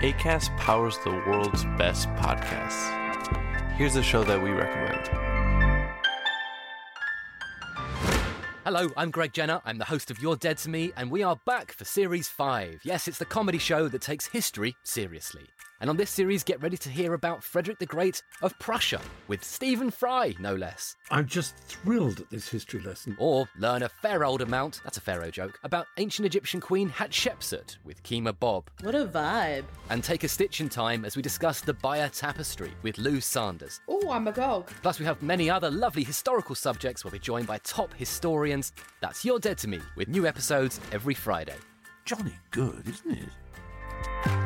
ACAST powers the world's best podcasts. Here's a show that we recommend. Hello, I'm Greg Jenner. I'm the host of You're Dead to Me, and we are back for Series 5. Yes, it's the comedy show that takes history seriously. And on this series, get ready to hear about Frederick the Great of Prussia, with Stephen Fry, no less. I'm just thrilled at this history lesson. Or learn a fair old amount, that's a Pharaoh joke, about ancient Egyptian queen Hatshepsut with Kima Bob. What a vibe. And take a stitch in time as we discuss the Bayeux Tapestry with Lou Sanders. Oh, I'm agog. Plus, we have many other lovely historical subjects. where We'll be joined by top historians. That's You're Dead to Me, with new episodes every Friday. Johnny good, isn't it?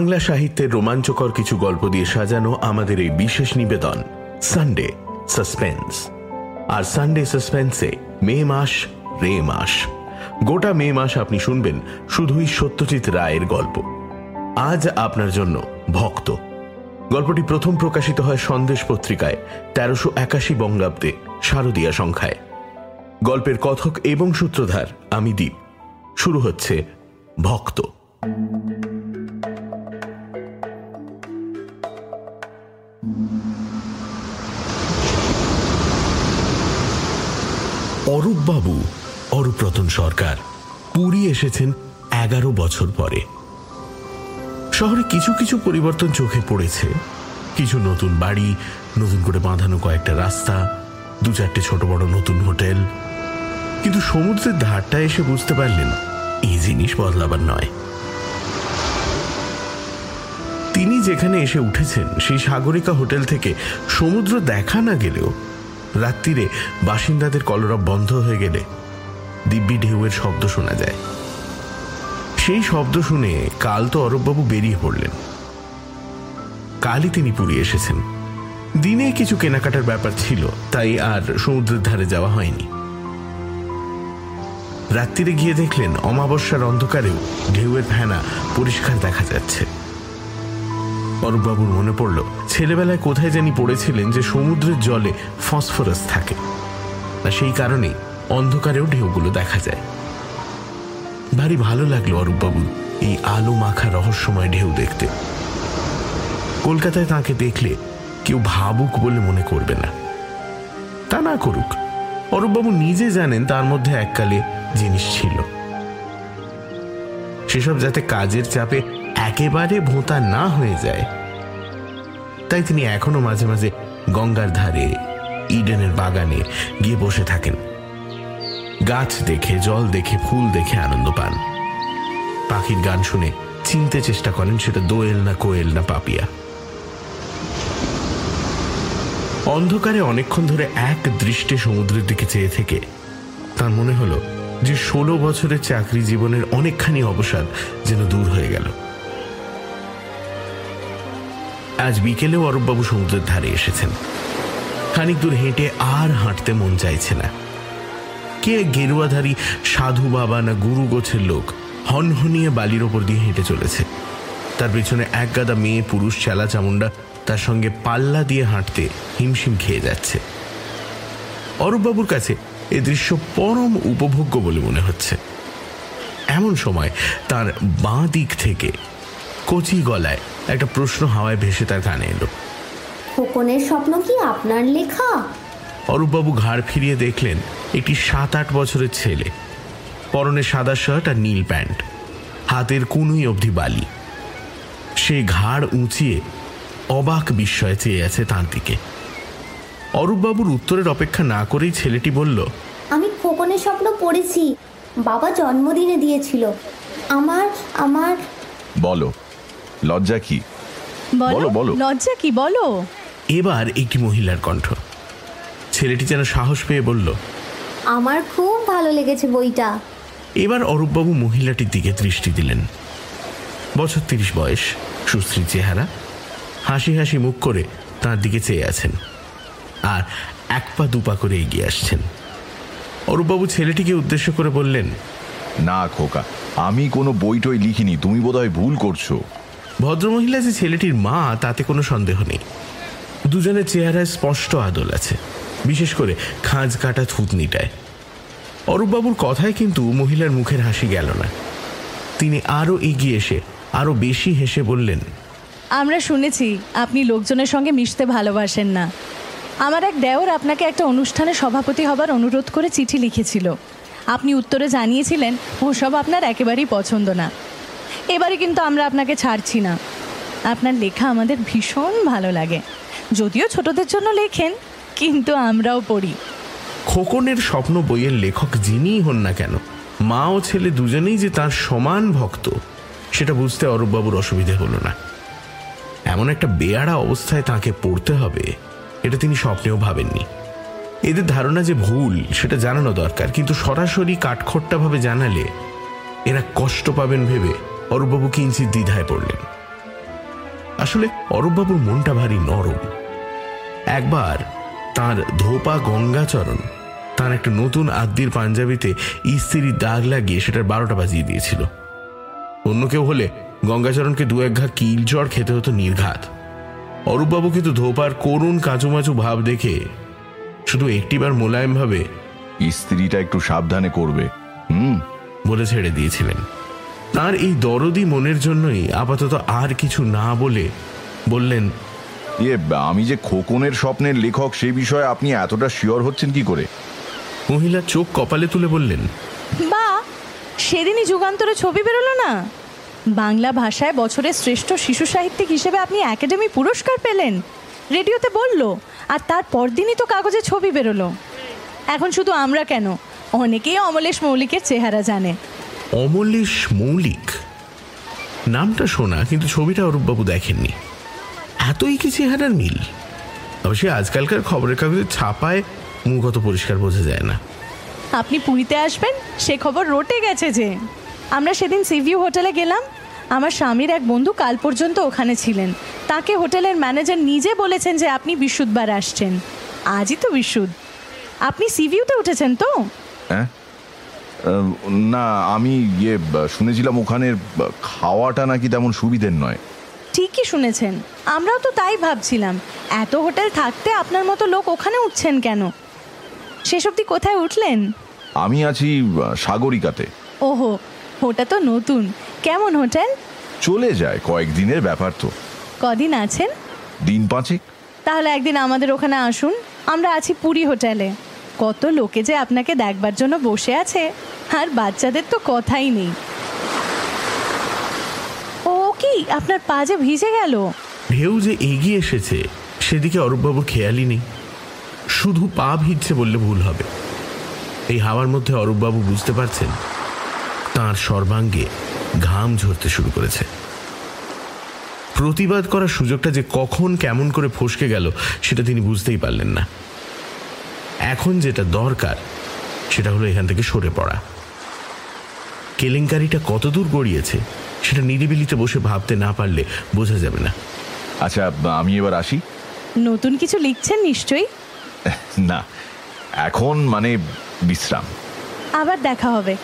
Bangla সাহিত্যের রোমাঞ্চকর কিছু গল্প দিয়ে সাজানো আমাদের এই বিশেষ নিবেদন সানডে সাসপেন্স আর সানডে সাসপেন্সে মে মাস, রে মাস। গোটা মে মাস আপনি শুনবেন শুধুই সত্যজিৎ রায়ের গল্প। আজ আপনার জন্য ভক্ত। গল্পটি প্রথম প্রকাশিত হয় সন্দেশ পত্রিকায়, তেরোশো একাশি বঙ্গাব্দে, শারদীয়া সংখ্যায়। গল্পের কথক এবং সূত্রধার আমি দ্বীপ শুরু হচ্ছে ভক্ত। অরূপবাবু অরূপরতন সরকার, পুরী এসেছেন এগারো বছর পরে। শহরে কিছু কিছু পরিবর্তন চোখে পড়েছে। কিছু নতুন বাড়ি, নতুন করে বাঁধানো কয়েকটা রাস্তা, দু চারটে ছোট বড় নতুন হোটেল। কিন্তু সমুদ্রের ধারটা এসে বুঝতে পারলেন, এই জিনিস বদলাবার নয়। তিনি যেখানে এসে উঠেছেন, সেই সাগরিকা হোটেল থেকে সমুদ্র দেখা না গেলেও রাত্রিরে বাসিন্দাদের কলরব বন্ধ হয়ে গেলে দিব্যি ঢেউয়ের শব্দ শোনা যায়। সেই শব্দ শুনে কাল তো অরববাবু বেরিয়ে পড়লেন। কালই তিনি পুরী এসেছেন। দিনে কিছু কেনাকাটার ব্যাপার ছিল, তাই আর সমুদ্রের ধারে যাওয়া হয়নি। রাত্রিরে গিয়ে দেখলেন অমাবস্যার অন্ধকারেও ঢেউয়ের ফেনা পরিষ্কার দেখা যাচ্ছে। অরূপবাবুর মনে পড়ল, ছেলেবেলায় কোথায় জানি পড়েছিলেন যে সমুদ্রের জলে ফসফরাস থাকে। না সেই কারণেই অন্ধকারেও ঢেউগুলো দেখা যায়। ভারী ভালো লাগল অরূপবাবুর এই আলো মাখা রহস্যময় ঢেউ দেখতে। কলকাতায় তাকে দেখলে কেউ ভাবুক বলে মনে করবে না। তা না করুক, অরূপবাবু নিজে জানেন তার মধ্যে এককালে জিনিস ছিল। সেসব যাতে কাজের চাপে একেবারে ভোঁতা না হয়ে যায়। তাই তিনি এখনও মাঝে মাঝে গঙ্গার ধারে, ইডেনের বাগানে গিয়ে বসে থাকেন। গাছ দেখে, জল দেখে, ফুল দেখে আনন্দ পান। পাখির গান শুনে চিনতে চেষ্টা করেন সেটা দোয়েল না কোয়েল না পাপিয়া। অন্ধকারে অনেকক্ষণ ধরে এক দৃষ্টে সমুদ্রের দিকে চেয়ে থেকে তার মনে হলো যে ষোলো বছরের চাকরি জীবনের অনেকখানি অবসাদ যেন দূর হয়ে গেল। আজ বিকেলেও অরূপবাবু সমুদ্রের ধারে এসেছেন। খানিক দূর হেঁটে আর হাঁটতে মন চাইছে না। কে গেরুয়াধারী সাধু বাবা না গুরু গোছের লোক হনহনিয়ে বালির ওপর দিয়ে হেঁটে চলেছে। তার পেছনে এক গাদা মেয়ে, পুরুষ চেলা চামুন্ডা তার সঙ্গে পাল্লা দিয়ে হাঁটতে হিমশিম খেয়ে যাচ্ছে। অরূপবাবুর কাছে এ দৃশ্য পরম উপভোগ্য বলে মনে হচ্ছে। এমন সময় তার বাঁ দিক থেকে কচি গলায় একটা প্রশ্ন হাওয়ায় ভেসে তার কানে এলো। খোকনের স্বপ্ন কি আপনার লেখা? অরূপবাবু ঘাড় ফিরিয়ে দেখলেন একটি সাত আট বছরের ছেলে। পরনে সাদা শার্ট আর নীল প্যান্ট। হাতের কুনুই অবধি বালি। সে ঘাড় উঁচিয়ে অবাক বিস্ময়ে চেয়ে আছে তাঁর দিকে অরূপবাবুর উত্তরের অপেক্ষা না করেই ছেলেটি বলল আমি খোকনের স্বপ্ন পড়েছি। বাবা জন্মদিনে দিয়েছিল। আমার আমার বলো। লজ্জা কি? বলো, বলো। লজ্জা কি? বলো। এবার একটি মহিলার কণ্ঠ। ছেলেটি যেন সাহস পেয়ে বলল আমার খুব ভালো লেগেছে বইটা। এবার অরূপবাবু মহিলাটির দিকে দৃষ্টি দিলেন। বছর তিরিশ বয়স সুশ্রী চেহারা হাসি হাসি মুখ করে তার দিকে চেয়ে আছেন আর এক পা দুপা করে এগিয়ে আসছেন। অরূপবাবু ছেলেটিকে উদ্দেশ্য করে বললেন না খোকা আমি কোনো বইটই লিখিনি তুমি বোধহয় ভুল করছ। ভদ্রমহিলা যে ছেলেটির মা, তাতে কোনো সন্দেহ নেই। দুজনের চেহারায় স্পষ্ট আদল আছে। বিশেষ করে খাঁজ কাটা থুতনিটায়। অরূপবাবুর কথায় কিন্তু মহিলার মুখের হাসি গেল না। তিনি আরও এগিয়ে এসে আরও বেশি হেসে বললেন, আমরা শুনেছি আপনি লোকজনের সঙ্গে মিশতে ভালোবাসেন না। আমার এক দেওর আপনাকে একটা অনুষ্ঠানে সভাপতি হবার অনুরোধ করে চিঠি লিখেছিল। আপনি উত্তরে জানিয়েছিলেন, ওসব আপনার একেবারেই পছন্দ না। এবারে কিন্তু আমরা আপনাকে ছাড়ছি না। আপনার লেখা আমাদের ভীষণ ভালো লাগে। যদিও ছোটদের জন্য লেখেন, কিন্তু আমরাও পড়ি। খোকনের স্বপ্ন বইয়ের লেখক যিনিই হন না কেন, মা ও ছেলে দুজনেই যে তার সমান ভক্ত, সেটা বুঝতে অরূপবাবুর অসুবিধে হলো না। এমন একটা বেয়াড়া অবস্থায় তাকে পড়তে হবে, এটা তিনি স্বপ্নেও ভাবেননি। এদের ধারণা যে ভুল, সেটা জানানো দরকার, কিন্তু সরাসরি কাঠখোট্টাভাবে জানালে এরা কষ্ট পাবেন ভেবে অরূপবাবু কিঞ্চিত দ্বিধায় পড়লেন। আসলে অরূপবাবুর মনটা ভারী নরম। একবার তার ধোপা গঙ্গাচরণ তার একটা নতুন আদ্যির পাঞ্জাবিতে ইস্ত্রির দাগ লাগিয়ে সেটার বারোটা বাজিয়ে দিয়েছিল। অন্য কেউ হলে গঙ্গাচরণকে দু এক ঘা কিল জ্বর খেতে হতো নির্ঘাত। অরূপবাবু কিন্তু ধোপার করুণ কাঁচুমাচু ভাব দেখে শুধু একটিবার মোলায়েম ভাবে স্ত্রীটা একটু সাবধানে করবে। হুম। বলে ছেড়ে দিয়েছিলেন। তার এই দরদি মনের জন্যই আপাতত আর কিছু না বলে বললেন ইয়ে আমি যে খোকনের স্বপ্নের লেখক সে বিষয়ে আপনি এতটা শিওর হচ্ছেন কি করে? মহিলা চোখ কপালে তুলে বললেন বা সেদিনই যুগান্তরে ছবি বেরোলো না? বাংলা ভাষায় বছরের শ্রেষ্ঠ শিশু সাহিত্যিক হিসেবে আপনি একাডেমি পুরস্কার পেলেন। রেডিওতে বলল আর তার পরদিনই তো কাগজে ছবি বেরোলো। এখন শুধু আমরা কেন? অনেকেই অমলেশ মৌলিকের চেহারা জানে। অমলেশ মৌলিক। নামটা শোনা কিন্তু ছবিটা অরূপবাবু দেখেননি। এতই কি চেহারার মিল? অবশ্যই আজকালকার খবরের কাগজে ছাপায় মুখ অত পরিষ্কার বোঝা যায় না। আপনি পুরীতে আসবেন? সে খবর রটে গেছে যে আমরা সেদিন সিভিউ হোটেলে গেলাম। আমার স্বামীর এক বন্ধু কাল পর্যন্ত ওখানে ছিলেন। তাকে হোটেলের ম্যানেজার নিজে বলেছেন যে আপনি বিশুদ্ধবার আসছেন। আজই তো বিশুদ্ধ। আপনি সিভিউতে উঠেছেন তো? হ্যাঁ? না আমি ইয়ে শুনেছিলাম ওখানের খাওয়াটা নাকি তেমন সুবিধের নয়। ঠিকই শুনেছেন। আমরাও তো তাই ভাবছিলাম। এত হোটেল থাকতে আপনার মতো লোক ওখানে উঠছেন কেন? শেষ অবধি কোথায় উঠলেন? আমি আছি সাগরিকাতে। ওহো ওটা তো নতুন। কেমন হোটেল? চলে যায় কয়েকদিনের ব্যাপার তো। কদিন আছেন? দিন পাঁচেক। তাহলে একদিন আমাদের ওখানে আসুন। আমরা আছি পুরী হোটেলে। কত লোকে যে আপনাকে দেখবার জন্য বসে আছে, আর বাচ্চাদের তো কথাই নেই। ও কি, আপনার পা যে ভিজে গেল? ঢেউ যে এগিয়ে এসেছে, সেদিকে অরূপবাবুর খেয়ালই নেই। শুধু পা ভিজছে বললে ভুল হবে। এই হাওয়ার মধ্যে অরূপবাবু বুঝতে পারছেন, তার সর্বাঙ্গে ঘাম ঝরতে শুরু করেছে। প্রতিবাদ করার সুযোগটা যে কখন কেমন করে ফসকে গেল, সেটা তিনি বুঝতেই পারলেন না। এখন যেটা দরকার সেটা হলো এখান থেকে সরে পড়া। কেলেঙ্কারিটা কতদূর গড়িয়েছে সেটা নিরিবিলিতে বসে ভাবতে না পারলে বোঝা যাবে না। আচ্ছা আমি এবার আসি। নতুন কিছু লিখছেন নিশ্চয়ই? না এখন মানে বিশ্রাম। আবার দেখা হবে।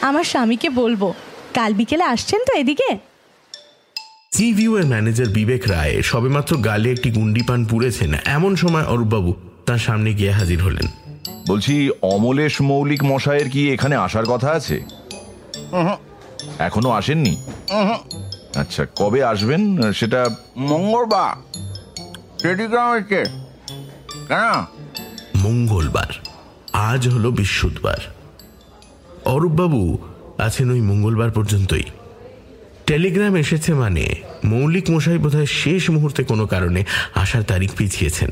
আমার স্বামীকে বলব কাল বিকেলে আসছেন তো এদিকে? সি ভিউয়ের ম্যানেজার বিবেক রায় সবেমাত্র গালে একটি গুন্ডি পান পুড়েছেন এমন সময় অরূপবাবু তার সামনে গিয়ে হাজির হলেন। বলছি অমলেশ মৌলিক মশাইয়ের কি এখানে আসার কথা আছে? এখনও আসেননি? আচ্ছা কবে আসবেন? সেটা মঙ্গলবার। টেলিগ্রাম এসছে কেন? মঙ্গলবার। আজ হলো বৃহস্পতিবার। অরূপবাবু আছেন ওই মঙ্গলবার পর্যন্তই। টেলিগ্রাম এসেছে মানে মৌলিক মশাই বোধহয় শেষ মুহূর্তে কোনো কারণে আসার তারিখ পিছিয়েছেন।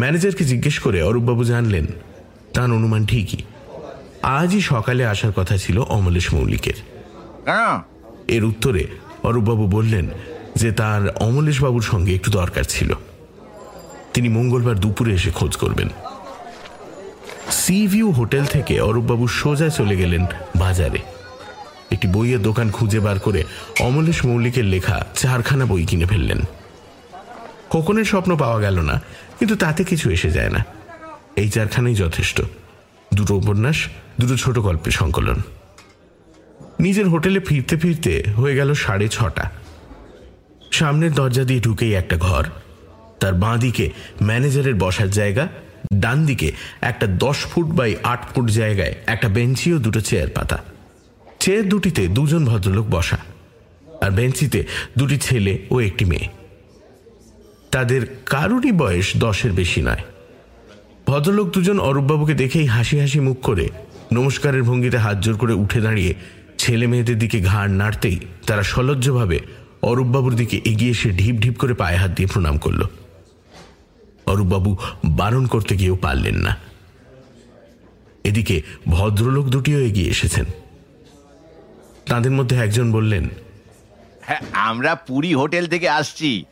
ম্যানেজারকে জিজ্ঞেস করে অরূপবাবু জানলেন তার অনুমান ঠিকই। আজই সকালে আসার কথা ছিল অমলেশ মৌলিকের। এর উত্তরে অরূপবাবু বললেন যে তার অমলেশবাবুর সঙ্গে একটু দরকার ছিল। তিনি মঙ্গলবার দুপুরে এসে খোঁজ করবেন। সি ভিউ হোটেল থেকে অরূপবাবু সোজা চলে গেলেন বাজারে। একটি বইয়ের দোকান খুঁজে বার করে অমলেশ মৌলিকের লেখা চারখানা বই কিনে ফেললেন। খোকনের স্বপ্ন পাওয়া গেল না। কিন্তু তাতে কিছু এসে যায় না। এই চারখানেই যথেষ্ট। দুটো উপন্যাস, দুটো ছোট গল্পের সংকলন। নিজের হোটেলে ফিরতে ফিরতে হয়ে গেল সাড়ে ছটা। সামনের দরজা দিয়ে ঢুকেই একটা ঘর। তার বাঁ দিকে ম্যানেজারের বসার জায়গা ডান দিকে একটা দশ ফুট বাই আট ফুট জায়গায় একটা বেঞ্চি ও দুটো চেয়ার পাতা। চেয়ার দুটিতে দুজন ভদ্রলোক বসা। আর বেঞ্চিতে দুটি ছেলে ও একটি মেয়ে। তাদের কারুরই বয়স দশের বেশি নয়। ভদ্রলোক দুজন অরূপবাবুকে দেখেই হাসি হাসি মুখ করে নমস্কারের ভঙ্গিতে হাত জোর করে উঠে দাঁড়িয়ে ছেলে মেয়েদের দিকে ঘাড় নাড়তেই তারা সলজ্জভাবে অরূপবাবুর দিকে এগিয়ে এসে ঢিপ ঢিপ করে পায়ে হাত দিয়ে প্রণাম করল। অরূপবাবু বারণ করতে গিয়েও পারলেন না। এদিকে ভদ্রলোক দুটিও এগিয়ে এসেছেন। তাদের মধ্যে একজন বললেন হ্যাঁ আমরা পুরী হোটেল থেকে আসছি।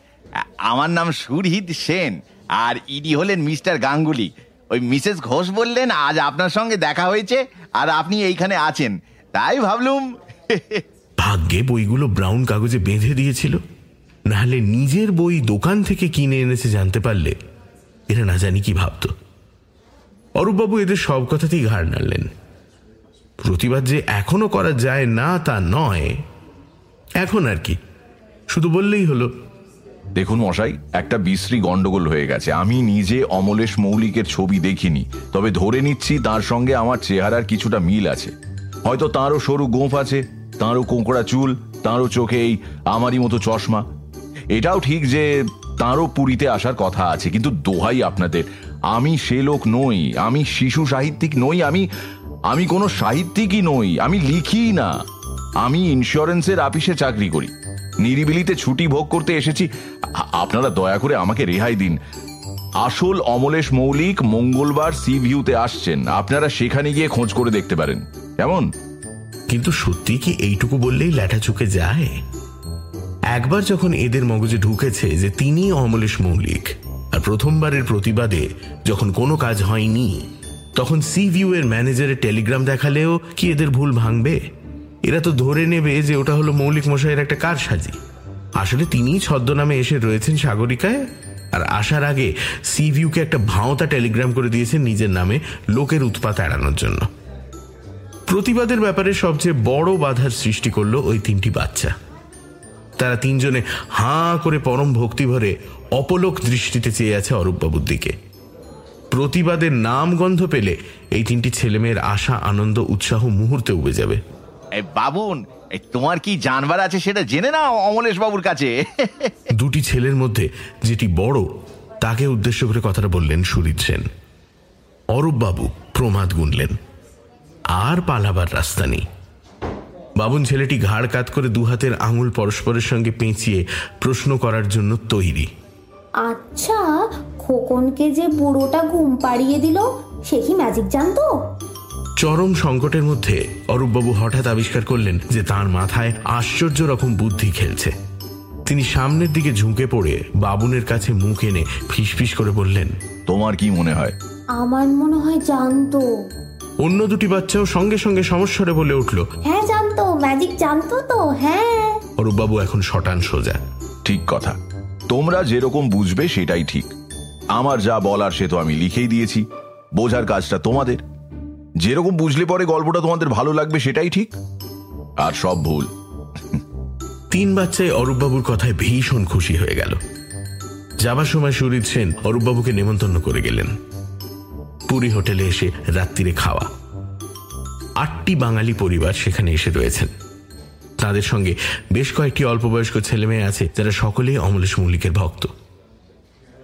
আমার নাম সুরহিত সেন, আর ইডি হলেন মিস্টার গাঙ্গুলি। ওই মিসেস ঘোষ বললেন, আজ আপনার সঙ্গে দেখা হয়েছে, আর আপনি এইখানে আছেন। তাই ভাবলুম, ভাগ্যে বইগুলো ব্রাউন কাগজে বেঁধে দিয়েছিল। নাহলে নিজের বই দোকান থেকে কিনে এনেছে জানতে পারলে, এরা না জানি কি ভাবত। অরূপবাবু এদের সব কথাতেই ঘাড় নাড়লেন। প্রতিবাদ যে এখনও করা যায় না তা নয়। এখন আর কি, শুধু বললেই হলো দেখুন মশাই, একটা বিশ্রী গন্ডগোল হয়ে গেছে। আমি নিজে অমলেশ মৌলিকের ছবি দেখিনি, তবে ধরে নিচ্ছি তার সঙ্গে আমার চেহারার কিছুটা মিল আছে। হয়তো তাঁরও সরু গোঁফ আছে, তারও কোঁকড়া চুল, তারও চোখে এই আমারই মতো চশমা। এটাও ঠিক যে তাঁরও পুরীতে আসার কথা আছে, কিন্তু দোহাই আপনাদের, আমি সে লোক নই, আমি শিশু সাহিত্যিক নই, আমি আমি কোনো সাহিত্যিকই নই, আমি লিখি না। আমি ইন্স্যুরেন্সের আপিসে চাকরি করি। নিরিবিলিতে ছুটি ভোগ করতে এসেছি। আপনারা দয়া করে আমাকে রেহাই দিন। আসল অমলেশ মৌলিক মঙ্গলবার সি ভিউতে আসছেন। আপনারা সেখানে গিয়ে খোঁজ করে দেখতে পারেন। কেমন? কিন্তু সত্যি কি এইটুকু বললেই ল্যাঠা চুকে যায়? একবার যখন এদের মগজে ঢুকেছে যে তিনি অমলেশ মৌলিক, আর প্রথমবারের প্রতিবাদে যখন কোনো কাজ হয়নি, তখন সি ভিউ এর ম্যানেজারের টেলিগ্রাম দেখালেও কি এদের ভুল ভাঙবে? এরা তো ধরে নেবে যে ওটা হলো মৌলিক মশাইয়ের একটা কার সাজি আসলে তিনিই ছদ্মনামে এসে রয়েছেন সাগরিকায়, আর আসার আগে সি ভিউকে একটা ভাঁওতা টেলিগ্রাম করে দিয়েছেন নিজের নামে লোকের উৎপাত এড়ানোর জন্য। প্রতিবাদের ব্যাপারে সবচেয়ে বড় বাধার সৃষ্টি করল ওই তিনটি বাচ্চা। তারা তিনজনে হাঁ করে পরম ভক্তি ভরে অপলোক দৃষ্টিতে চেয়ে আছে অরূপবাবুর দিকে। প্রতিবাদের নাম গন্ধ পেলে এই তিনটি ছেলেমেয়ের আশা, আনন্দ, উৎসাহ মুহূর্তে উবে যাবে। এই বাবুন এই তোমার কি জানবার আছে সেটা জেনে নাও অমলেশ বাবুর কাছে? দুটি ছেলের মধ্যে যেটি বড় তাকে উদ্দেশ্য করে কথাটা বললেন সুরিত সেন। অরূপবাবু প্রমাদ গুনলেন আর পালাবার রাস্তা নেই। বাবুন ছেলেটি ঘাড় কাত করে দুহাতের আঙুল পরস্পরের সঙ্গে পেঁচিয়ে প্রশ্ন করার জন্য তৈরি। আচ্ছা খোকনকে যে বুড়োটা ঘুম পাড়িয়ে দিল সে কি ম্যাজিক জানতো? চরম সংকটের মধ্যে অরূপবাবু হঠাৎ আবিষ্কার করলেন যে তার মাথায় আশ্চর্য রকম বুদ্ধি খেলছে। তিনি সামনের দিকে ঝুঁকে পড়ে বাবুনের কাছে মুখ এনে ফিসফিস করে বললেন তোমার কি মনে হয়? আমার মনে হয় জানতো। অন্য দুটি বাচ্চাও সঙ্গে সঙ্গে সমস্যারে বলে উঠল হ্যাঁ জানতো। ম্যাজিক জানতো তো হ্যাঁ। অরূপবাবু এখন শটান সোজা। ঠিক কথা। তোমরা যেরকম বুঝবে সেটাই ঠিক। আমার যা বলার সে তো আমি লিখেই দিয়েছি। বোঝার কাজটা তোমাদের। যেরকম বুঝলে পরে গল্পটা তোমাদের ভালো লাগবে সেটাই ঠিক। আর সব ভুল। তিন বাচ্চাই অরূপবাবুর কথায় ভীষণ খুশি হয়ে গেল। যাবার সময় সুরিত সেন অরূপবাবুকে নেমন্তন্ন করে গেলেন। পুরী হোটেলে এসে রাত্রিরে খাওয়া। আটটি বাঙালি পরিবার সেখানে এসে রয়েছেন। তাদের সঙ্গে বেশ কয়েকটি অল্পবয়স্ক ছেলেমেয়ে আছে, যারা সকলেই অমলেশ মৌলিকের ভক্ত।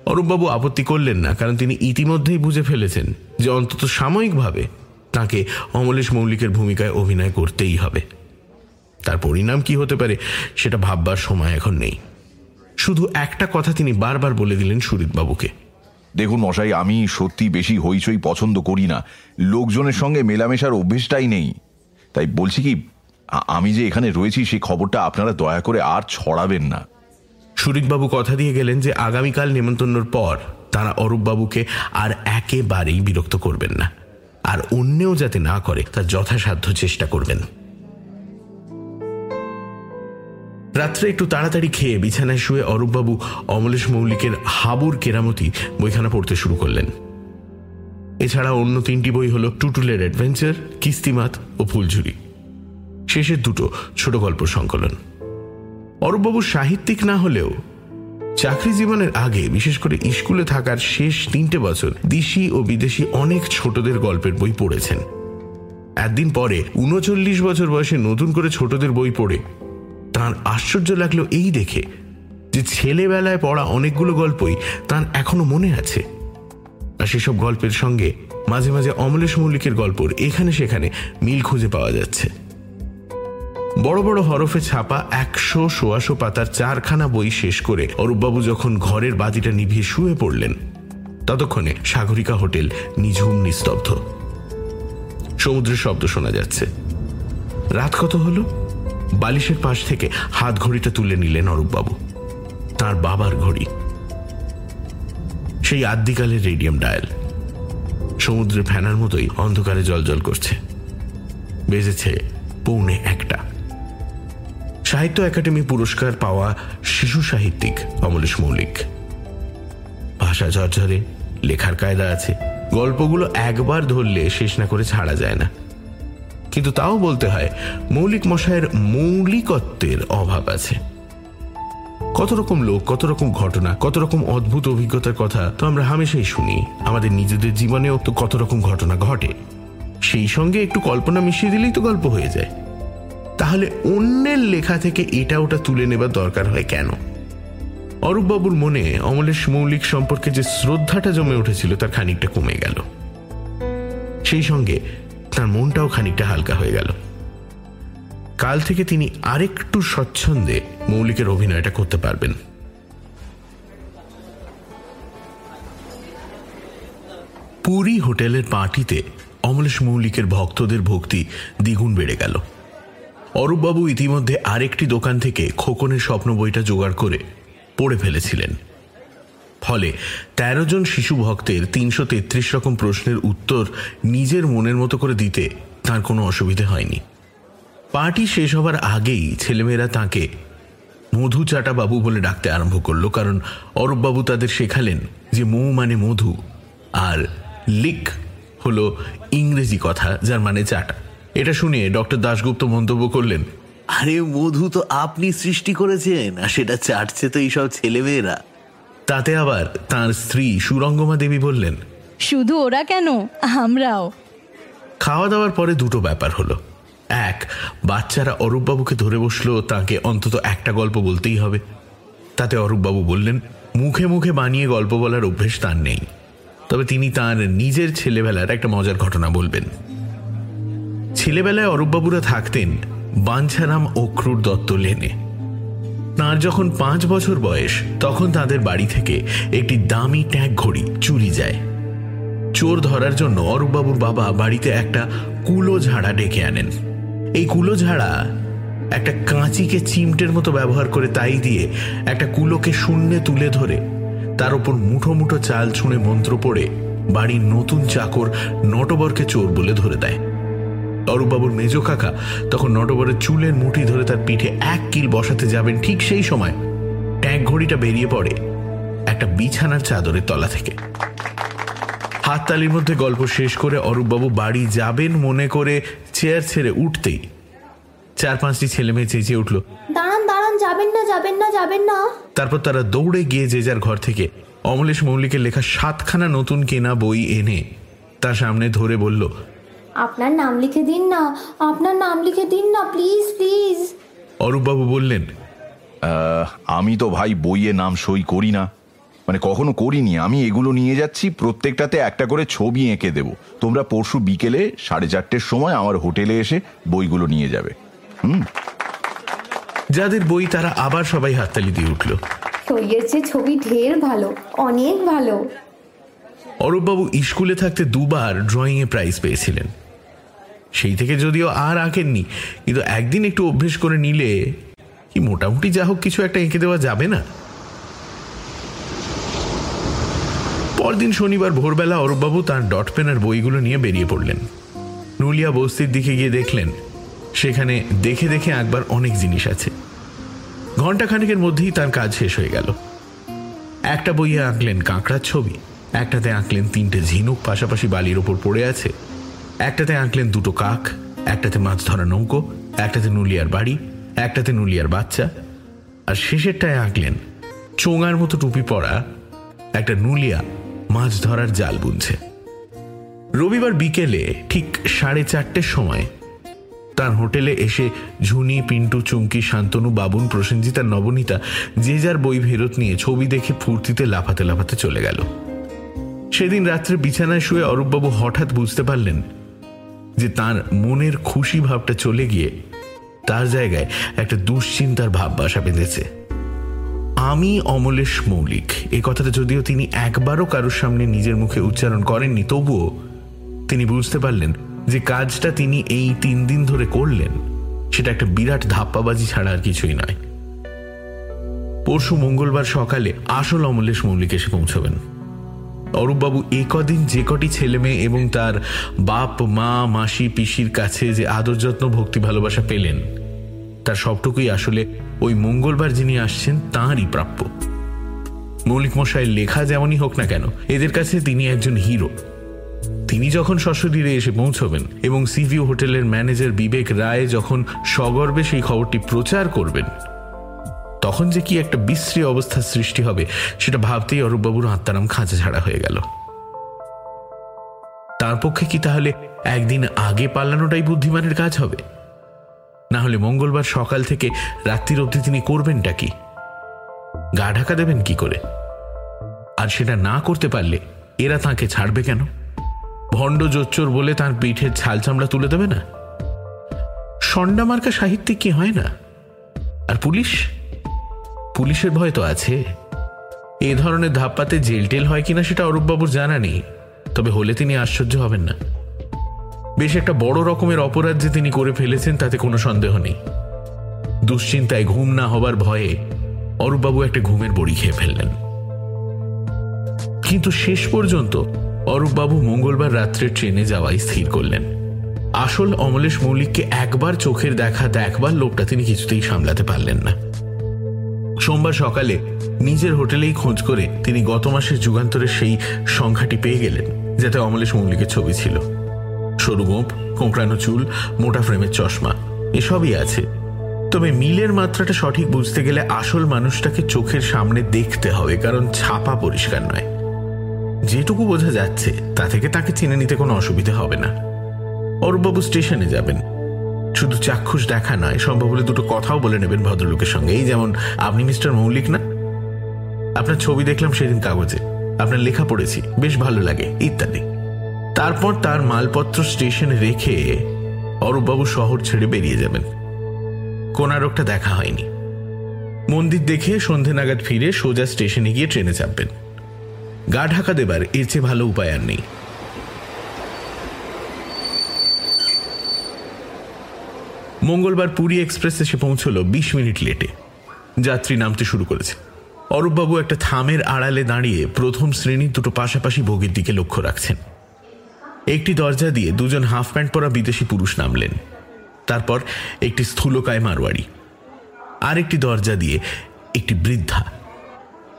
অরূপবাবু আপত্তি করলেন না, কারণ তিনি ইতিমধ্যেই বুঝে ফেলেছেন যে অন্তত সাময়িকভাবে তাকে অমলেশ মৌলিকের ভূমিকায় অভিনয় করতেই হবে। তার পরিণাম কি হতে পারে সেটা ভাববার সময় এখন নেই। শুধু একটা কথা তিনি বারবার বলে দিলেন সুরিতবাবুকে। দেখুন মশাই আমি সত্যি বেশি হইচই পছন্দ করি না। লোকজনের সঙ্গে মেলামেশার অভ্যেসটাই নেই। তাই বলছি কি আমি যে এখানে রয়েছি সেই খবরটা আপনারা দয়া করে আর ছড়াবেন না। সুরিতবাবু কথা দিয়ে গেলেন যে আগামীকাল নেমন্তন্নর পর তারা অরূপবাবুকে আর একেবারেই বিরক্ত করবেন না। আর অন্যেও যাতে না করে তার যথাসাধ্য চেষ্টা করবেন। রাত্রে একটু তাড়াতাড়ি খেয়ে বিছানায় শুয়ে অরূপবাবু অমলেশ মৌলিকের হাবুর কেরামতি বইখানা পড়তে শুরু করলেন। এছাড়া অন্য তিনটি বই হল টুটুলের অ্যাডভেঞ্চার কিস্তিমাত ও ফুলঝুরি। শেষের দুটো ছোট গল্প সংকলন। অরূপবাবু সাহিত্যিক না হলেও চাকরি জীবনের আগে, বিশেষ করে স্কুলে থাকার শেষ তিনটে বছর, দেশি ও বিদেশি অনেক ছোটদের গল্পের বই পড়েছেন। একদিন পরে, উনচল্লিশ বছর বয়সে নতুন করে ছোটদের বই পড়ে, তার আশ্চর্য লাগল এই দেখে যে ছেলেবেলায় পড়া অনেকগুলো গল্পই তার এখনও মনে আছে। আর সেসব গল্পের সঙ্গে, মাঝে মাঝে অমলেশ মল্লিকের গল্পর এখানে সেখানে মিল খুঁজে পাওয়া যাচ্ছে। বড় বড় হরফে ছাপা একশো সোয়াশো পাতার চারখানা বই শেষ করে অরূপবাবু যখন ঘরের বাতিটা নিভিয়ে শুয়ে পড়লেন, ততক্ষণে সাগরিকা হোটেল নিঝুম নিস্তব্ধ। সমুদ্রের শব্দ শোনা যাচ্ছে। রাত কত হলো? বালিশের পাশ থেকে হাত ঘড়িটা তুলে নিলেন অরূপবাবু। তার বাবার ঘড়ি। সেই আদ্যিকালের রেডিয়াম ডায়াল। সমুদ্রে ফ্যানার মতোই অন্ধকারে জল করছে। বেজেছে পৌনে একটা। সাহিত্য একাডেমি পুরস্কার পাওয়া শিশু সাহিত্যিক অমলেশ মৌলিক। ভাষা ঝরঝরে, লেখার কায়দা আছে। গল্পগুলো একবার ধরলে শেষ না করে ছাড়া যায় না। কিন্তু তাও বলতে হয়, মৌলিক মশায়ের মৌলিকত্বের অভাব আছে। কত রকম লোক, কত রকম ঘটনা, কত রকম অদ্ভুত অভিজ্ঞতার কথা তো আমরা হামেশাই শুনি। আমাদের নিজেদের জীবনেও তো কত রকম ঘটনা ঘটে। সেই সঙ্গে একটু কল্পনা মিশিয়ে দিলেই তো গল্প হয়ে যায়। তাহলে অন্যের লেখা থেকে এটা ওটা তুলে নেবার দরকার হয় কেন? অরূপবাবুর মনে অমলেশ মৌলিক সম্পর্কে যে শ্রদ্ধাটা জমে উঠেছিল তার খানিকটা কমে গেল। সেই সঙ্গে তার মনটাও খানিকটা হালকা হয়ে গেল। কাল থেকে তিনি আরেকটু স্বচ্ছন্দে মৌলিকের অভিনয়টা করতে পারবেন। পুরী হোটেলের পার্টিতে অমলেশ মৌলিকের ভক্তদের ভক্তি দ্বিগুণ বেড়ে গেল। অরূপবাবু ইতিমধ্যে আরেকটি দোকান থেকে খোকনের স্বপ্ন বইটা জোগাড় করে পড়ে ফেলেছিলেন। ফলে ১৩ জন শিশু ভক্তের তিনশো তেত্রিশ রকম প্রশ্নের উত্তর নিজের মনের মতো করে দিতে তার কোনো অসুবিধে হয়নি। পার্টি শেষ হবার আগেই ছেলেমেয়েরা তাকে মধু চাটা বাবু বলে ডাকতে আরম্ভ করল, কারণ অরূপবাবু তাদের শেখালেন যে মৌ মানে মধু, আর লিক হলো ইংরেজি কথা, যার মানে চাটা। এটা শুনে ডক্টর দাশগুপ্ত মন্তব্য করলেন। আরে মধু তো আপনি সৃষ্টি করেছেন আর সেটা চাটছে তো এইসব ছেলেমেয়েরা। তাতে আবার তার স্ত্রী সুরঙ্গমা দেবী বললেন শুধু ওরা কেন? আমরাও। খাওয়া দাওয়ার পরে দুটো ব্যাপার হলো। এক বাচ্চারা অরূপবাবুকে ধরে বসল তাকে অন্তত একটা গল্প বলতেই হবে। তাতে অরূপবাবু বললেন মুখে মুখে বানিয়ে গল্প বলার অভ্যেস তার নেই। তবে তিনি তার নিজের ছেলেবেলার একটা মজার ঘটনা বলবেন। ছেলেবেলায় অরূপবাবুরা থাকতেন বাঞ্ছারাম ও ক্রুর দত্ত লেনে। তাঁর যখন পাঁচ বছর বয়স, তখন তাদের বাড়ি থেকে একটি দামি ট্যাগ ঘড়ি চুরি যায়। চোর ধরার জন্য অরূপবাবুর বাবা বাড়িতে একটা কুলো ঝাড়া ডেকে আনেন। এই কুলো ঝাড়া একটা কাঁচিকে চিমটের মতো ব্যবহার করে তাই দিয়ে একটা কুলোকে শূন্যে তুলে ধরে, তার উপর মুঠো মুঠো চাল ছুঁড়ে মন্ত্র পড়ে বাড়ির নতুন চাকর নটবরকে চোর বলে ধরে দেয়। অরূপবাবুর মেজ কাকা তখন নটবরের চুলের মুঠি ধরে তার পিঠে এক কিল বসাতে যাবেন ঠিক সেই সময়। ট্যাঙ্ক ঘড়িটা বেরিয়ে পড়ে একটা বিছানার চাদরের তলা থেকে। হাততালির মধ্যে গল্প শেষ করে অরূপবাবু বাড়ি যাবেন মনে করে চেয়ার ছেড়ে উঠতেই চার পাঁচটি ছেলে মেয়ে চেঁচিয়ে উঠল দাঁড়ান দাঁড়ান যাবেন না যাবেন না যাবেন না। তারপর তারা দৌড়ে গিয়ে যে যার ঘর থেকে অমলেশ মৌলিকের লেখা সাতখানা নতুন কেনা বই এনে তার সামনে ধরে বলল আপনার নাম লিখে দিন না। আপনার নাম লিখে দিন না প্লিজ প্লিজ অরূপবাবু বললেন আমি তো ভাই বইয়ে নাম সই করি না। মানে কখনো করিনি আমি এগুলো নিয়ে যাচ্ছি প্রত্যেকটাতে একটা করে ছবি এঁকে দেব। তোমরা পরশু বিকেলে সাড়ে চারটের সময় আমার হোটেলে এসে বইগুলো নিয়ে যাবে। হুম? যাদের বই তারা আবার সবাই হাততালি দিয়ে উঠল। সইয়ের চেয়ে ছবি ঢের ভালো অনেক ভালো। অরূপবাবু স্কুলে থাকতে দুবার ড্রয়িংয়ে প্রাইজ পেয়েছিলেন। সেই থেকে যদিও আর আঁকেননি। কিন্তু একদিন একটু অভ্যেস করে নিলে কি মোটামুটি যা হোক কিছু একটা এঁকে দেওয়া যাবে না? পরদিন শনিবার ভোরবেলা অরূপবাবু তার ডট পেনার বইগুলো নিয়ে বেরিয়ে পড়লেন। নুলিয়া বস্তির দিকে গিয়ে দেখলেন, সেখানে দেখে দেখে একবার অনেক জিনিস আছে। ঘণ্টা খানেকের মধ্যেই তার কাজ শেষ হয়ে গেল। একটা বইয়ে আঁকলেন কাঁকড়ার ছবি, একটাতে আঁকলেন তিনটে ঝিনুক, পাশাপাশি বালির ওপর পড়ে আছে। একটাতে আঁকলেন দুটো কাক, একটাতে মাছ ধরা নৌকো, একটাতে নুলিয়ার বাড়ি, একটাতে নুলিয়ার বাচ্চা। আর শেষেরটায় আঁকলেন চোঙার মতো টুপি পরা একটা নুলিয়া মাছ ধরার জাল বুনছে। রবিবার বিকেলে ঠিক সাড়ে চারটের সময় তার হোটেলে এসে ঝুনি, পিন্টু, চুমকি, শান্তনু, বাবুন, প্রসেনজিৎ আর নবনীতা যে যার বই ফেরত নিয়ে ছবি দেখে ফুর্তিতে লাফাতে লাফাতে চলে গেল। সেদিন রাত্রে বিছানায় শুয়ে অরূপবাবু হঠাৎ বুঝতে পারলেন যে তার মনের খুশি ভাবটা চলে গিয়ে তার জায়গায় একটা দুশ্চিন্তার ভাব বাসা বেঁধেছে। আমি অমলেশ মৌলিক। এই কথাটা যদিও তিনি একবারও কারোর সামনে নিজের মুখে উচ্চারণ করেননি, তবুও তিনি বুঝতে পারলেন যে কাজটা তিনি এই তিন দিন ধরে করলেন, সেটা একটা বিরাট ধাপ্পাবাজি ছাড়া আর কিছুই নয়। পরশু মঙ্গলবার সকালে আসল অমলেশ মৌলিক এসে পৌঁছবেন। অরূপবাবু, এ কদিন যে কটি ছেলে মেয়ে এবং তার বাপ, মা, মাসি, পিসির কাছে যে আদর যত্ন, ভক্তি, ভালোবাসা পেলেন, তার সবটুকুই আসলে ওই মঙ্গলবার যিনি আসছেন, তাঁরই প্রাপ্য। মৌলিক মশাইয়ের লেখা যেমনই হোক না কেন, এদের কাছে তিনি একজন হিরো। তিনি যখন সশরীরে এসে পৌঁছবেন এবং সিভিউ হোটেলের ম্যানেজার বিবেক রায় যখন সগর্বে সেই খবরটি প্রচার করবেন তখন যে কি একটা বিশ্রী অবস্থার সৃষ্টি হবে, সেটা ভাবতেই অরূপবাবুর আত্মারাম খাঁচা ছাড়া হয়ে গেল। তার পক্ষে কি তাহলে একদিন আগে পাল্লানোটাই বুদ্ধিমানের কাজ হবে? না হলে মঙ্গলবার সকাল থেকে রাত্রির অবধি তিনি করবেনটা কি? গা ঢাকা দেবেন কি করে? আর সেটা না করতে পারলে এরা তাকে ছাড়বে কেন? ভণ্ড জোচ্চোর বলে তার পিঠের ছাল চামড়া তুলে দেবে না? সন্ডা মার্কা সাহিত্যিক কি হয় না? আর পুলিশ? পুলিশের ভয় তো আছে। এ ধরনের ধাপ্পাতে জেল টেল হয় কিনা সেটা অরূপবাবুর জানা নেই, তবে হলে তিনি আশ্চর্য হবেন না। বেশ একটা বড় রকমের অপরাধ যে তিনি করে ফেলেছেন তাতে কোনো সন্দেহ নেই। দুশ্চিন্তায় ঘুম না হবার ভয়ে অরূপবাবু একটা ঘুমের বড়ি খেয়ে ফেললেন। কিন্তু শেষ পর্যন্ত অরূপবাবু মঙ্গলবার রাত্রে ট্রেনে যাওয়াই স্থির করলেন। আসল অমলেশ মৌলিককে একবার চোখের দেখা দেখবার লোকটা তিনি কিছুতেই সামলাতে পারলেন না। সোমবার সকালে নিজের হোটেলেই খোঁজ করে তিনি গত মাসের যুগান্তরের সেই সংখ্যাটি পেয়ে গেলেন, যাতে অমলেশ মৌলিকের ছবি ছিল। সরু গোপ কোঁকড়ানো চুল, মোটা ফ্রেমের চশমা, এসবই আছে। তবে মিলের মাত্রাটা সঠিক বুঝতে গেলে আসল মানুষটাকে চোখের সামনে দেখতে হবে, কারণ ছাপা পরিষ্কার নয়। যেটুকু বোঝা যাচ্ছে, তা থেকে তাকে চিনে নিতে কোনো অসুবিধা হবে না। অরূপবাবু স্টেশনে যাবেন। শুধু চাক্ষুষ দেখা নয়, সম্ভব হলে দুটো কথাও বলে নেবেন ভদ্রলোকের সঙ্গে। এই যেমন, আপনি মিস্টার মৌলিক না? আপনার ছবি দেখলাম সেদিন কাগজে। আপনার লেখা পড়েছি, বেশ ভালো লাগে, ইত্যাদি। তারপর তার মালপত্র স্টেশনে রেখে অরূপবাবু শহর ছেড়ে বেরিয়ে যাবেন। কোনারকটা দেখা হয়নি। মন্দির দেখে সন্ধে নাগাদ ফিরে সোজা স্টেশনে গিয়ে ট্রেনে চাপবেন। গা ঢাকা দেবার এর চেয়ে ভালো উপায় আর নেই। মঙ্গলবার পুরী এক্সপ্রেস এসে পৌঁছল বিশ মিনিট লেটে। যাত্রী নামতে শুরু করেছে। অরূপবাবু একটা থামের আড়ালে দাঁড়িয়ে প্রথম শ্রেণির দুটো পাশাপাশি ভোগের দিকে লক্ষ্য রাখছেন। একটি দরজা দিয়ে দুজন হাফ প্যান্ট পরা বিদেশি পুরুষ নামলেন। তারপর একটি স্থূলকায় মারোয়াড়ি আর একটি দরজা দিয়ে একটি বৃদ্ধা।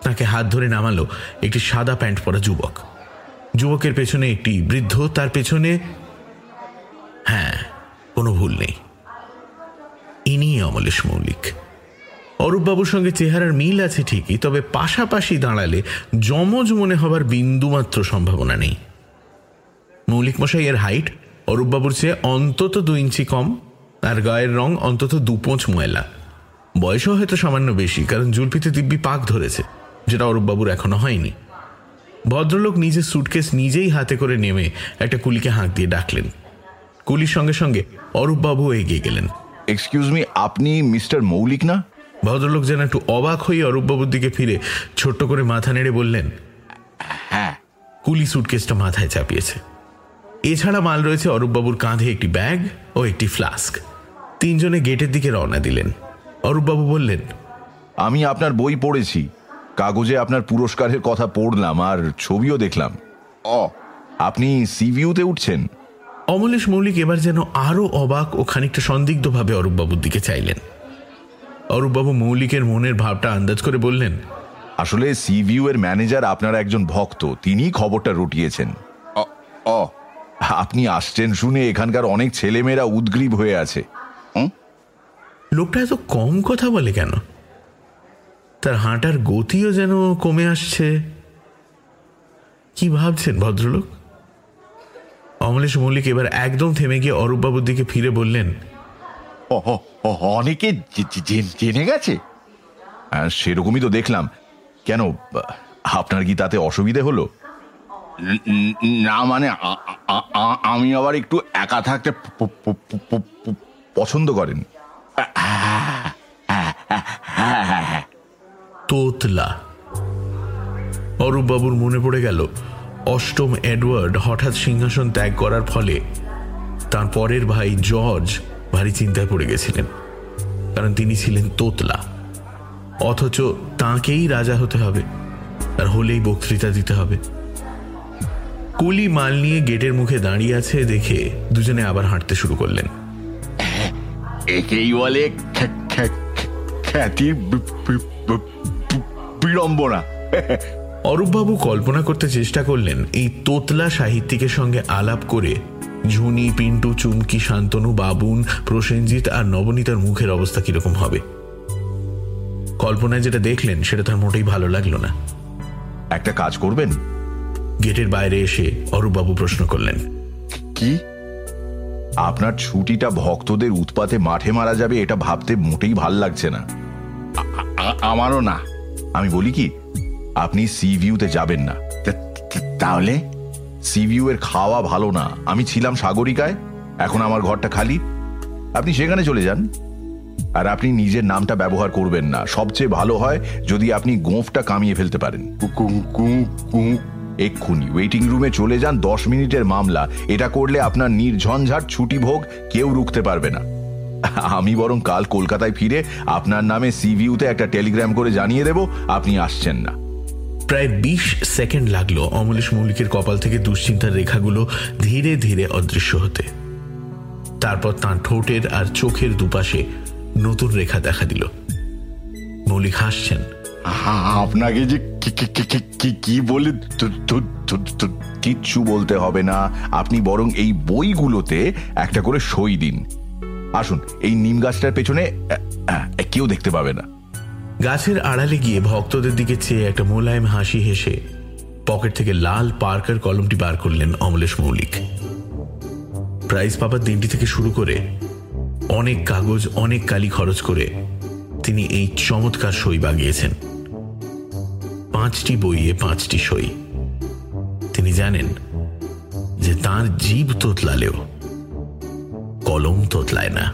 তাকে হাত ধরে নামালো একটি সাদা প্যান্ট পরা যুবক। যুবকের পেছনে একটি বৃদ্ধ, তার পেছনে হ্যাঁ কোনো ভুল নেই। ইনি অমলেশ মৌলিক। অরূপবাবুর সঙ্গে চেহারার মিল আছে ঠিকই, তবে পাশাপাশি দাঁড়ালে যমজ মনে হবার বিন্দুমাত্র সম্ভাবনা নেই। মৌলিক মশাই এর হাইট অরূপবাবুর চেয়ে অন্তত দু ইঞ্চি কম আর গায়ের রং অন্তত দুপোঁচ ময়লা। বয়সও হয়তো সামান্য বেশি, কারণ জুলপিতে দিব্যি পাক ধরেছে, যেটা অরূপবাবুর এখনও হয়নি। ভদ্রলোক নিজের সুটকেস নিজেই হাতে করে নেমে একটা কুলিকে হাঁক দিয়ে ডাকলেন। কুলির সঙ্গে সঙ্গে অরূপবাবু এগিয়ে গেলেন। এক্সকিউজ মি আপনি মিস্টার মৌলিক না? ভদ্রলোক যেন একটু অবাক হয়ে অরূপবাবুর দিকে ফিরে ছোট্ট করে মাথা নেড়ে বললেন হ্যাঁ। কুলি সুটকেসটা মাথায় চাপিয়েছে। এছাড়া মাল রয়েছে অরূপবাবুর কাঁধে একটি ব্যাগ ও একটি ফ্লাস্ক তিনজনে গেটের দিকে রওনা দিলেন। অরূপবাবু বললেন আমি আপনার বই পড়েছি। কাগজে আপনার পুরস্কারের কথা পড়লাম আর ছবিও দেখলাম। অ আপনি সিভিউতে উঠছেন? অমলেশ মৌলিক এবার যেন আরও অবাক ও খানিকটা সন্দিগ্ধভাবে অরূপবাবুর দিকে চাইলেন। অরূপবাবু মৌলিকের মনের ভাবটা আন্দাজ করে বললেন আসলে সিভিউ এর ম্যানেজার আপনার একজন ভক্ত তিনি খবরটা রটিয়েছেন। অ আপনি আসছেন শুনে এখানকার অনেক ছেলেমেয়েরা উদ্গ্রীব হয়ে আছে। লোকটা এত কম কথা বলে কেন? তার হাঁটার গতিও যেন কমে আসছে। কি ভাবছেন ভদ্রলোক? অমলেশ মল্লিক এবার একদম থেমে গিয়ে অরূপবাবুর দিকে ফিরে বললেন অনেকে জেনে গেছে? হ্যাঁ, সেরকমই তো দেখলাম। কেন আপনার কি তাতে অসুবিধে হলো? ন- মানে আমি আবার একটু একা থাকতে পছন্দ করেন। তোতলা। অরূপবাবুর মনে পড়ে গেল অষ্টম এডওয়ার্ড হঠাৎ সিংহাসন ত্যাগ করার ফলে তার পরের ভাই জর্জ ভারী চিন্তায় পড়ে গেছিলেন কারণ তিনি ছিলেন তোতলা অথচ তাঁকেই রাজা হতে হবে আর হলেই বক্তৃতা দিতে হবে কুলি মাল নিয়ে গেটের মুখে দাঁড়িয়ে আছে দেখে দুজনে আবার হাঁটতে শুরু করলেন একেই বলে খ্যা- খ্যা- খ্যাতি বিড়ম্বনা অরূপবাবু কল্পনা করতে চেষ্টা করলেন এই তোতলা সাহিত্যিকের সঙ্গে আলাপ করে। ঝুনি পিন্টু চুমকি শান্তনু বাবুন প্রসেনজিৎ আর নবনীতার মুখের অবস্থা কীরকম হবে? কল্পনায় যেটা দেখলেন সেটা তার মোটেই ভালো লাগল না। একটা কাজ করবেন? গেটের বাইরে এসে অরূপবাবু প্রশ্ন করলেন। কি? আপনার ছুটিটা ভক্তদের উৎপাতে মাঠে মারা যাবে এটা ভাবতে মোটেই ভালো লাগছে না। আমারও না। আমি বলি কি আপনি সি ভিউতে যাবেন না। তাহলে? সি ভিউ এর খাওয়া ভালো না। আমি ছিলাম সাগরিকায় এখন আমার ঘরটা খালি। আপনি সেখানে চলে যান। আর আপনি নিজের নামটা ব্যবহার করবেন না। সবচেয়ে ভালো হয় যদি আপনি গোঁফটা কামিয়ে ফেলতে পারেন। এক্ষুনি। ওয়েটিং রুমে চলে যান দশ মিনিটের মামলা। এটা করলে আপনার নির্ঝঞ্ঝাট ছুটি ভোগ কেউ রুখতে পারবে না। আমি বরং কাল কলকাতায় ফিরে আপনার নামে সিভিউতে একটা টেলিগ্রাম করে জানিয়ে দেব আপনি আসছেন না। প্রায় বিশ সেকেন্ড লাগল অমলেশ মৌলিকের কপাল থেকে দুশ্চিন্তার রেখাগুলো ধীরে ধীরে অদৃশ্য হতে। তারপর তাঁর ঠোঁটের আর চোখের দুপাশে নতুন রেখা দেখা দিল। মৌলিক হাসছেন। আপনাকে যে কি- বলে কিচ্ছু বলতে হবে না। আপনি বরং এই বইগুলোতে একটা করে সই দিন। আসুন, এই নিম গাছটার পেছনে কেউ দেখতে পাবে না। গাছের আড়ালে গিয়ে ভক্তদের দিকে চেয়ে একটা মোলায়েম হাসি হেসে পকেট থেকে লাল পার্কার কলমটি বার করলেন অমলেশ মৌলিক। প্রাইজ পাবার দিনটি থেকে শুরু করে অনেক কাগজ, অনেক কালি খরচ করে তিনি এই চমৎকার সই বাগিয়েছেন। পাঁচটি বইয়ে পাঁচটি সই। তিনি জানেন যে তার জীব তোতলালেও কলম তোতলায় না।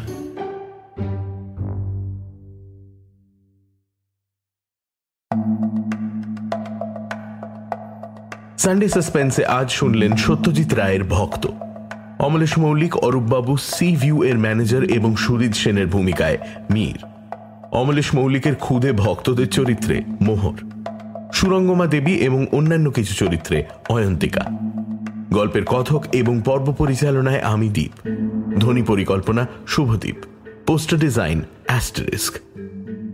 সানডে সাসপেন্সে আজ শুনলেন সত্যজিৎ রায়ের ভক্ত। অমলেশ মৌলিক অরূপবাবু সি ভিউ এর ম্যানেজার এবং সুরিদ সেনের ভূমিকায় মীর। অমলেশ মৌলিকের খুদে ভক্তদের চরিত্রে মোহর। সুরঙ্গমা দেবী এবং অন্যান্য কিছু চরিত্রে অয়ন্তিকা। গল্পের কথক এবং পর্ব পরিচালনায় আমি দ্বীপ ধ্বনি পরিকল্পনা শুভদ্বীপ পোস্টার ডিজাইন, অ্যাস্টারিস্ক।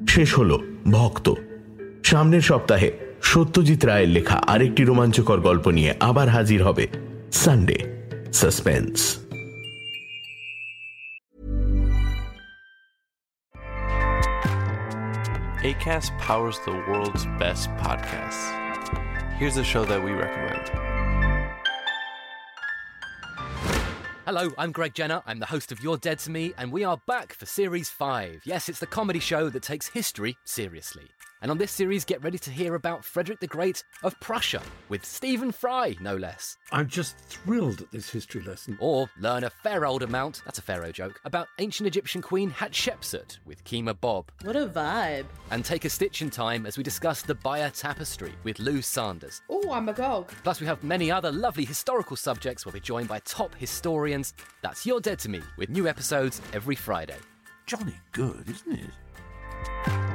শেষ হল ভক্ত। সামনের সপ্তাহে সত্যজিৎ রায়ের লেখা আরেকটি রোমাঞ্চকর গল্প নিয়ে আবার হাজির হবে Sunday suspense ACAST powers the world's best podcasts. Here's a show that we recommend. Hello, I'm Greg Jenner. I'm the host of You're Dead to Me, and we are back for Series 5. Yes, it's the comedy show that takes history seriously. And on this series, get ready to hear about Frederick the Great of Prussia, with Stephen Fry, no less. I'm just thrilled at this history lesson. Or learn a fair old amount, that's a pharaoh joke, about ancient Egyptian queen Hatshepsut with Kima Bob. What a vibe. And take a stitch in time as we discuss the Bayer Tapestry with Lou Sanders. Oh, I'm agog. Plus, we have many other lovely historical subjects. Where We'll be joined by top historians. That's You're Dead to Me, with new episodes every Friday. Johnny good, isn't it?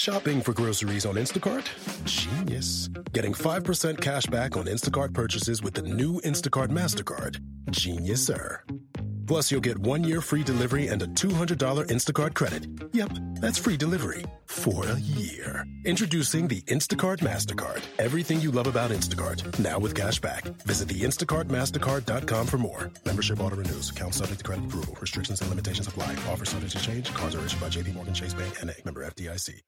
Shopping for groceries on Instacart? Genius. Getting 5% cash back on Instacart purchases with the new Instacart MasterCard? Genius, sir. Plus, you'll get one year free delivery and a $200 Instacart credit. Yep, that's free delivery for a year. Introducing the Instacart MasterCard. Everything you love about Instacart. Now with cash back. Visit the InstacartMastercard.com for more. Membership auto renews. Account subject to credit approval. Restrictions and limitations apply. Offer subject to change. Cards are issued by JPMorgan Chase Bank NA. Member FDIC.